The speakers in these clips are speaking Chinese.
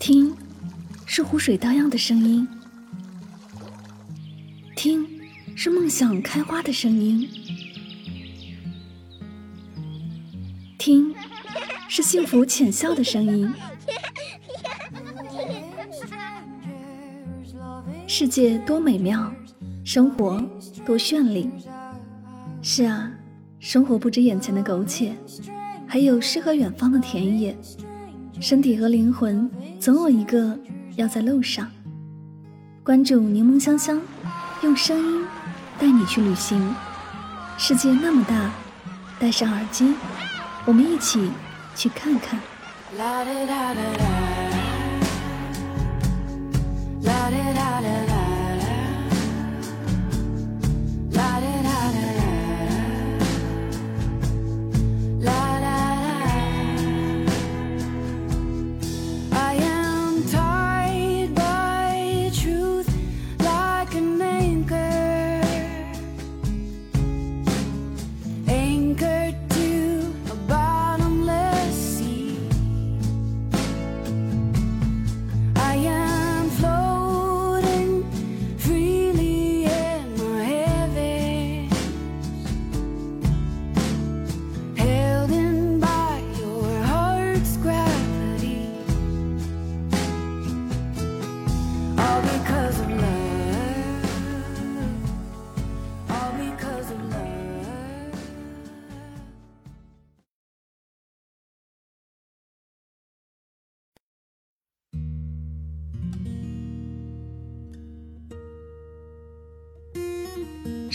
听，是湖水荡漾的声音；听，是梦想开花的声音；听，是幸福浅笑的声音。世界多美妙，生活多绚丽。是啊，生活不止眼前的苟且，还有诗和远方的田野。身体和灵魂总有一个要在路上。关注柠檬香香，用声音带你去旅行。世界那么大，戴上耳机，我们一起去看看。啦啦啦啦啦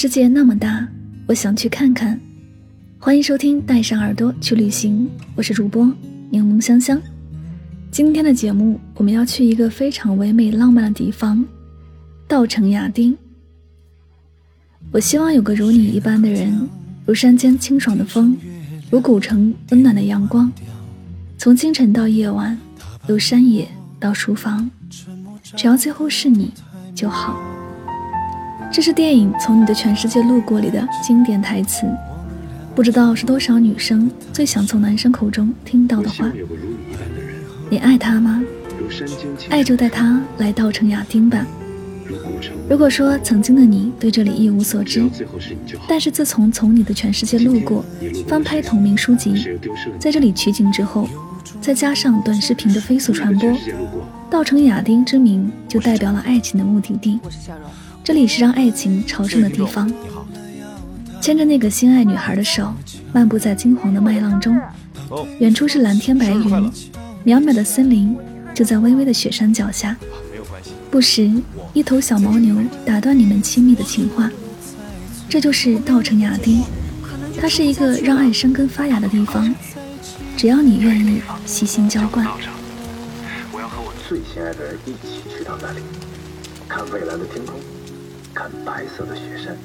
世界那么大，我想去看看。欢迎收听《带上耳朵去旅行》，我是主播柠檬香香。今天的节目，我们要去一个非常唯美浪漫的地方——稻城亚丁。我希望有个如你一般的人，如山间清爽的风，如古城温暖的阳光。从清晨到夜晚，由山野到书房，只要最后是你就好。这是电影《从你的全世界路过》里的经典台词，不知道是多少女生最想从男生口中听到的话。你爱他吗？爱就带他来稻城亚丁吧。如果说曾经的你对这里一无所知，但是自从《从你的全世界路过》翻拍同名书籍，在这里取景之后，再加上短视频的飞速传播，稻城亚丁之名就代表了爱情的目的地。这里是让爱情朝圣的地方。牵着那个心爱女孩的手，漫步在金黄的麦浪中，远处是蓝天白云，渺渺的森林就在巍巍的雪山脚下。不时，一头小牦牛打断你们亲密的情话。这就是稻城亚丁，它是一个让爱生根发芽的地方。只要你愿意悉心浇灌。我要和我最心爱的人一起去到那里，看蔚蓝的天空。看白色的雪山，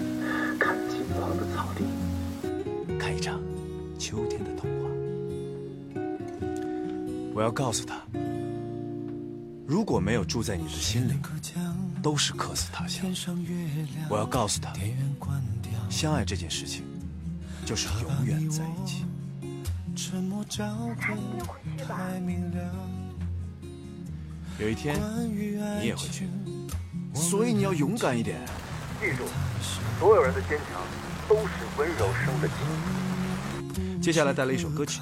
看金黄的草地，看一场秋天的童话。我要告诉他，如果没有住在你的心里，都是客死他乡。我要告诉他，相爱这件事情，就是永远在一起。有一天，你也会去。所以你要勇敢一点，记住，所有人的坚强都是温柔生的金。接下来带来一首歌曲，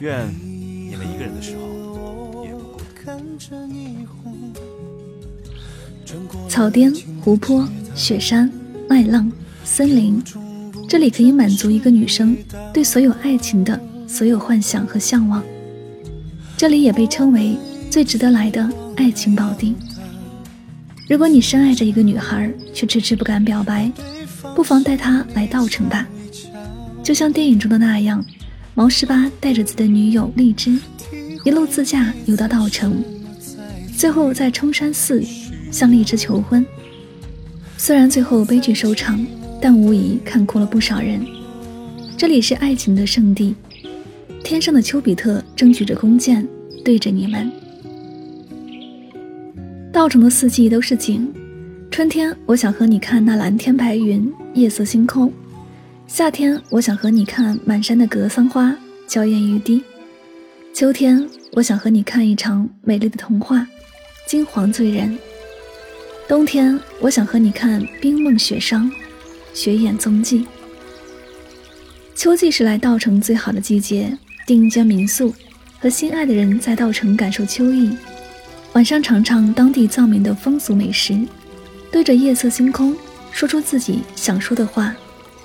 愿你们一个人的时候也不孤单。草甸、湖泊、雪山、麦浪、森林，这里可以满足一个女生对所有爱情的所有幻想和向往。这里也被称为最值得来的爱情宝地。如果你深爱着一个女孩，却迟迟不敢表白，不妨带她来稻城吧。就像电影中的那样，毛十八带着自己的女友荔枝，一路自驾游到稻城，最后在冲山寺向荔枝求婚。虽然最后悲剧收场，但无疑看哭了不少人。这里是爱情的圣地，天上的丘比特正举着弓箭对着你们。稻城的四季都是景，春天我想和你看那蓝天白云、夜色星空；夏天我想和你看满山的格桑花娇艳欲滴；秋天我想和你看一场美丽的童话，金黄醉人。冬天，我想和你看冰梦雪殇，雪眼踪迹。秋季是来稻城最好的季节，订一间民宿，和心爱的人在稻城感受秋意。晚上尝尝当地藏民的风俗美食，对着夜色星空，说出自己想说的话，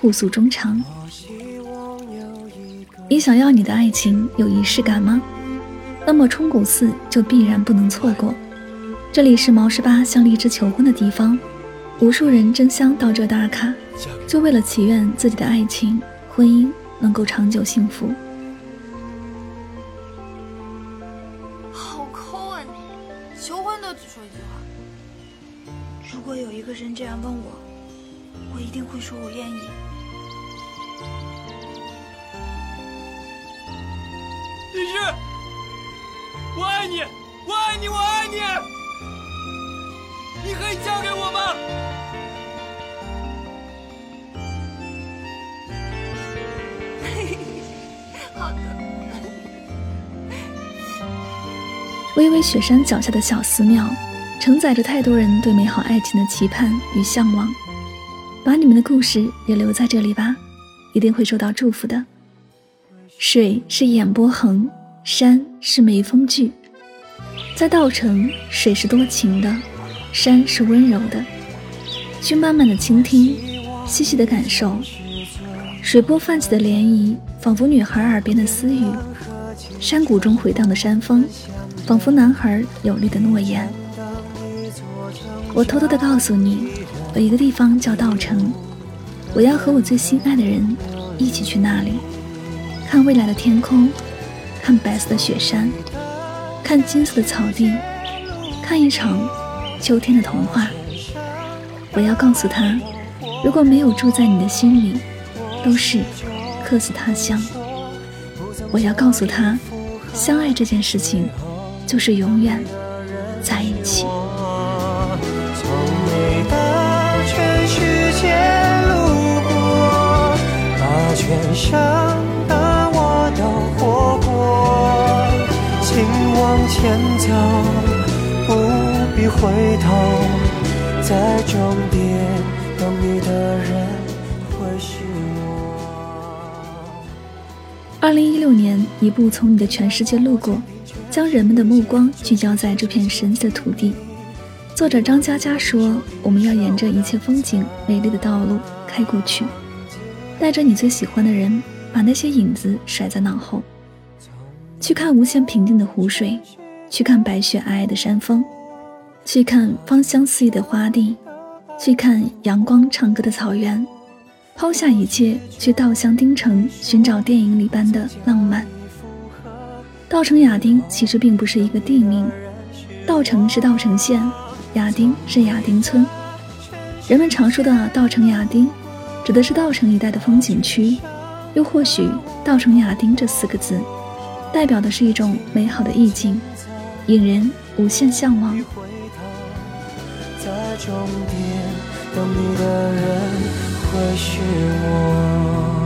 互诉衷肠。你想要你的爱情有仪式感吗？那么冲古寺就必然不能错过。这里是毛十八向荔枝求婚的地方，无数人争相到这打卡，就为了祈愿自己的爱情、婚姻能够长久幸福。好抠啊你！求婚都只说一句话。如果有一个人这样问我，我一定会说我愿意。李旭，我爱你，我爱你，我爱你，你可以嫁给我吗？巍巍雪山脚下的小寺庙，承载着太多人对美好爱情的期盼与向往。把你们的故事也留在这里吧，一定会受到祝福的。水是眼波横，山是眉峰聚。在稻城，水是多情的，山是温柔的。去慢慢的倾听，细细的感受。水波泛起的涟漪，仿佛女孩耳边的私语；山谷中回荡的山风，仿佛男孩有力的诺言。我偷偷的告诉你，有一个地方叫稻城，我要和我最心爱的人一起去那里。看未来的天空，看白色的雪山，看金色的草地，看一场秋天的童话。我要告诉他，如果没有住在你的心里，都是客死他乡。我要告诉他，相爱这件事情，就是永远在一起。全生。往前走，不必回头，在终点等你的人会是我。二零一六年，一部《从你的全世界路过》，将人们的目光聚焦在这片神奇的土地。作者张嘉佳说：“我们要沿着一切风景美丽的道路开过去，带着你最喜欢的人，把那些影子甩在脑后。”去看无限平静的湖水，去看白雪皑皑的山峰，去看芳香四溢的花地，去看阳光唱歌的草原，抛下一切，去稻香丁城寻找电影里般的浪漫。稻城亚丁其实并不是一个地名，稻城是稻城县，亚丁是亚丁村。人们常说的稻城亚丁，指的是稻城一带的风景区，又或许稻城亚丁这四个字。代表的是一种美好的意境，引人无限向往。在终点等你的人会是我，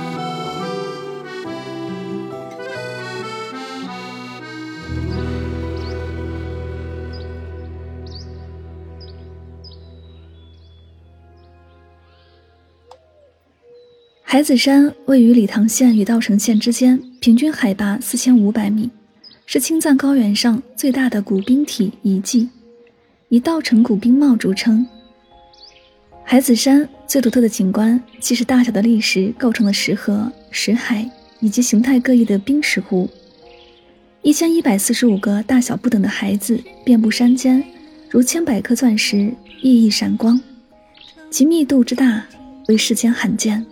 海子山位于理塘县与稻城县之间，平均海拔四千五百米，是青藏高原上最大的古冰体遗迹，以稻城古冰帽著称。海子山最独特的景观，既是大小的砾石构成的石河、石海，以及形态各异的冰石湖。一千一百四十五个大小不等的孩子遍布山间，如千百颗钻石，熠熠闪光，其密度之大，为世间罕见。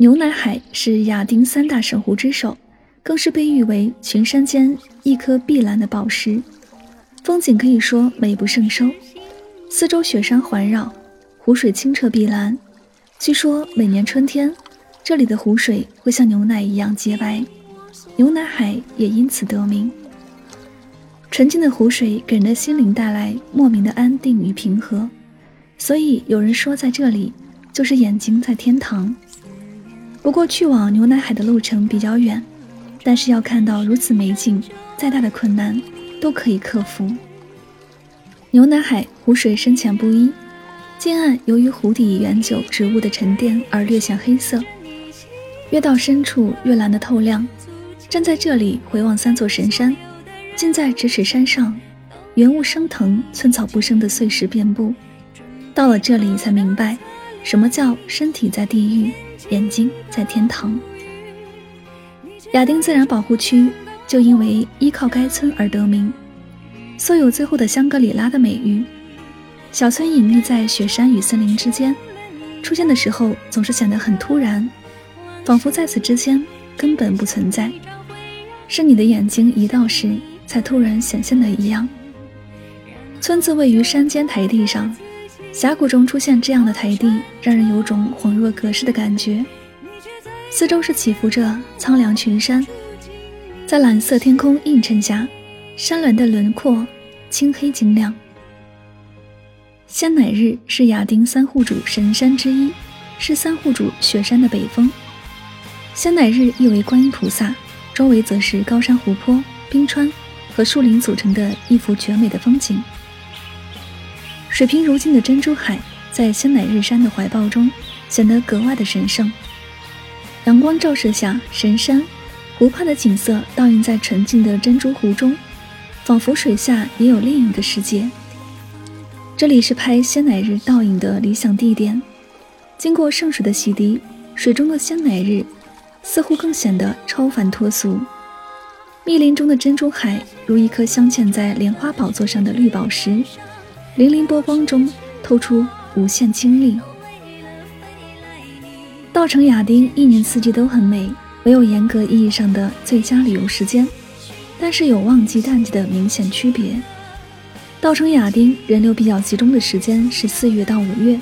牛奶海是亚丁三大神湖之首，更是被誉为群山间一颗碧蓝的宝石，风景可以说美不胜收。四周雪山环绕，湖水清澈碧蓝。据说每年春天，这里的湖水会像牛奶一样洁白，牛奶海也因此得名。纯净的湖水给人的心灵带来莫名的安定与平和，所以有人说，在这里就是眼睛在天堂。不过，去往牛奶海的路程比较远，但是要看到如此美景，再大的困难都可以克服。牛奶海湖水深浅不一，近岸由于湖底原久植物的沉淀而略显黑色，越到深处越蓝得透亮。站在这里回望三座神山，近在咫尺山上，原物升腾，寸草不生的碎石遍布。到了这里才明白，什么叫身体在地狱，眼睛在天堂。亚丁自然保护区就因为依靠该村而得名。素有“最后的香格里拉”的美誉，小村隐匿在雪山与森林之间，出现的时候总是显得很突然，仿佛在此之间根本不存在，是你的眼睛移到时才突然显现的一样。村子位于山间台地上，峡谷中出现这样的台地，让人有种恍若隔世的感觉。四周是起伏着苍凉群山，在蓝色天空映衬下。山峦的轮廓青黑晶亮。仙乃日是亚丁三户主神山之一，是三户主雪山的北峰。仙乃日意为观音菩萨，周围则是高山、湖泊、冰川和树林组成的一幅绝美的风景。水平如镜的珍珠海在仙乃日山的怀抱中显得格外的神圣。阳光照射下，神山、湖畔的景色倒映在纯净的珍珠湖中。仿佛水下也有另一个世界。这里是拍鲜奶日倒影的理想地点。经过圣水的洗涤，水中的鲜奶日似乎更显得超凡脱俗。密林中的珍珠海如一颗镶嵌在莲花宝座上的绿宝石，粼粼波光中透出无限清丽。稻城亚丁一年四季都很美，没有严格意义上的最佳旅游时间。但是有旺季淡季的明显区别。稻城亚丁人流比较集中的时间是四月到五月，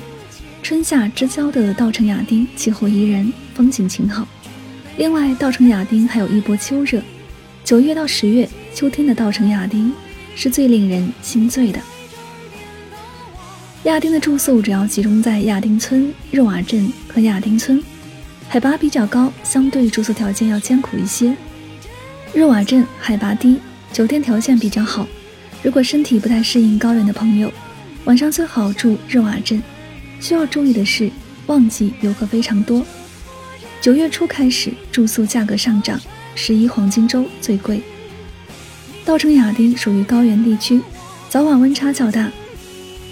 春夏之交的稻城亚丁气候宜人，风景晴好。另外，稻城亚丁还有一波秋热，九月到十月，秋天的稻城亚丁是最令人心醉的。亚丁的住宿主要集中在亚丁村、热瓦镇和亚丁村，海拔比较高，相对住宿条件要艰苦一些。热瓦镇海拔低，酒店条件比较好。如果身体不太适应高原的朋友，晚上最好住热瓦镇。需要注意的是，旺季游客非常多。九月初开始，住宿价格上涨，十一黄金周最贵。稻城亚丁属于高原地区，早晚温差较大，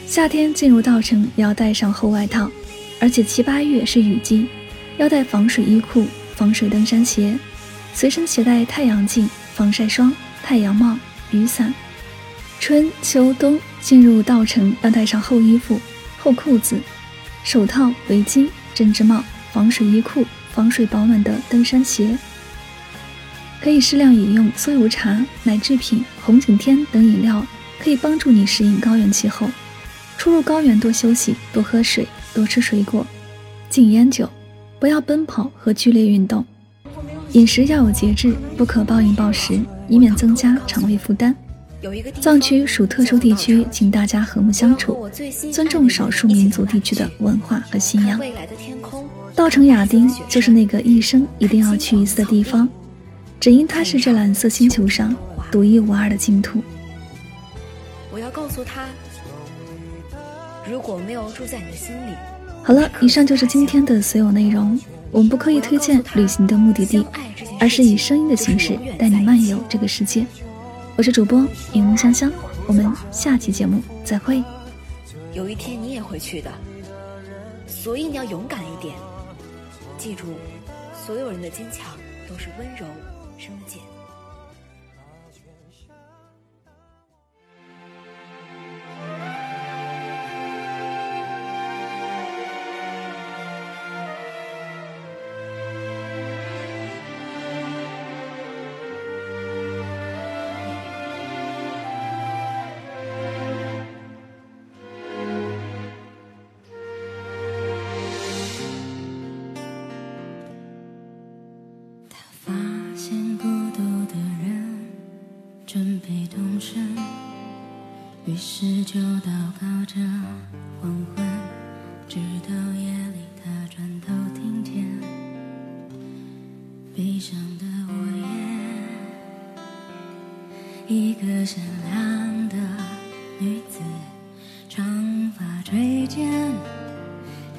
夏天进入稻城要带上厚外套，而且七八月是雨季，要带防水衣裤、防水登山鞋。随身携带太阳镜、防晒霜、太阳帽、雨伞。春秋冬进入稻城要带上厚衣服、厚裤子、手套、围巾、针织帽、防水衣裤、防水保暖的登山鞋。可以适量饮用酥油茶、奶制品、红景天等饮料，可以帮助你适应高原气候。出入高原多休息、多喝水、多吃水果，禁烟酒，不要奔跑和剧烈运动。饮食要有节制，不可暴饮暴食，以免增加肠胃负担。藏区属特殊地区，请大家和睦相处，尊重少数民族地区的文化和信仰。稻城亚丁就是那个一生一定要去一次的地方，只因它是这蓝色星球上独一无二的净土。我要告诉他，如果没有住在你的心里。好了，以上就是今天的所有内容。我们不刻意推荐旅行的目的地，而是以声音的形式带你漫游这个世界。我是主播柠檬香香，我们下期节目再会。有一天你也会去的，所以你要勇敢一点。记住，所有人的坚强都是温柔生的茧。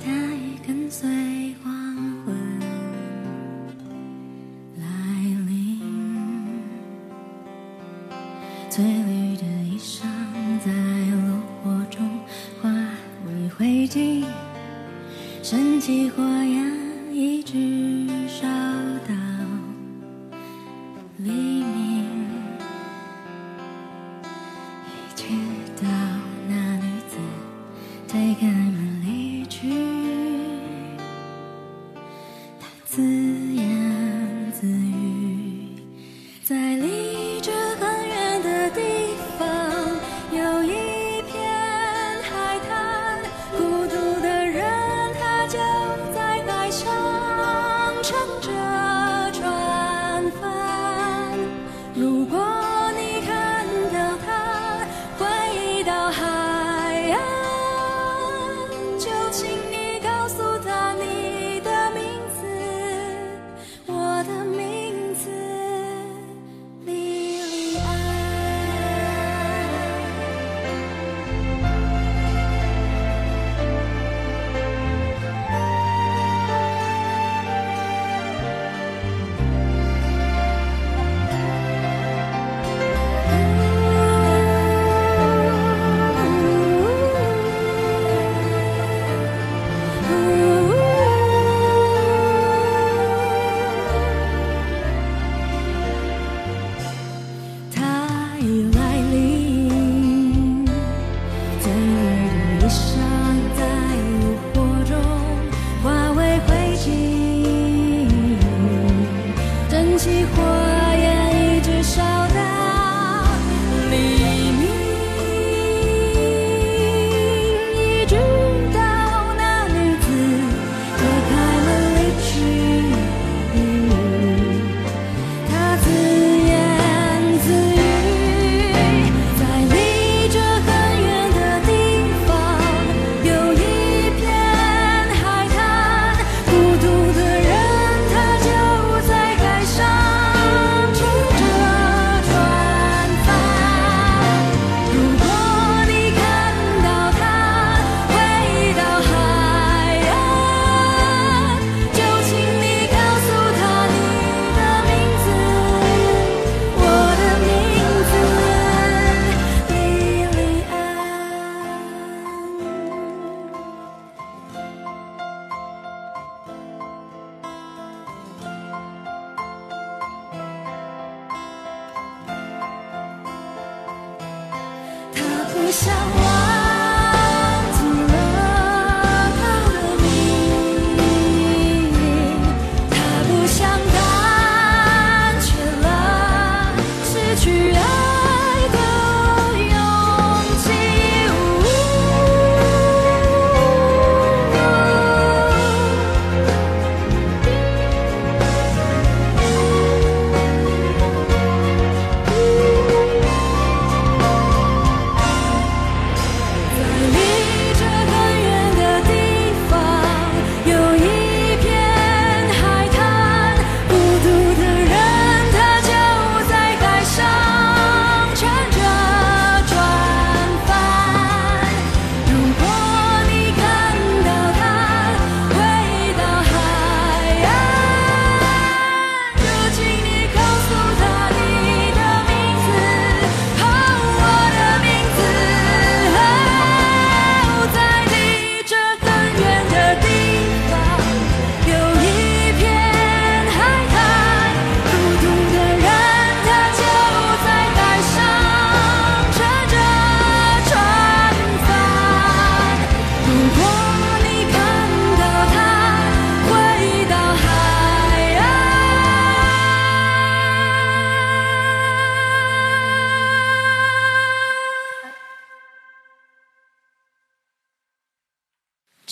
大雨跟随我。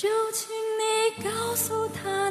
就请你告诉他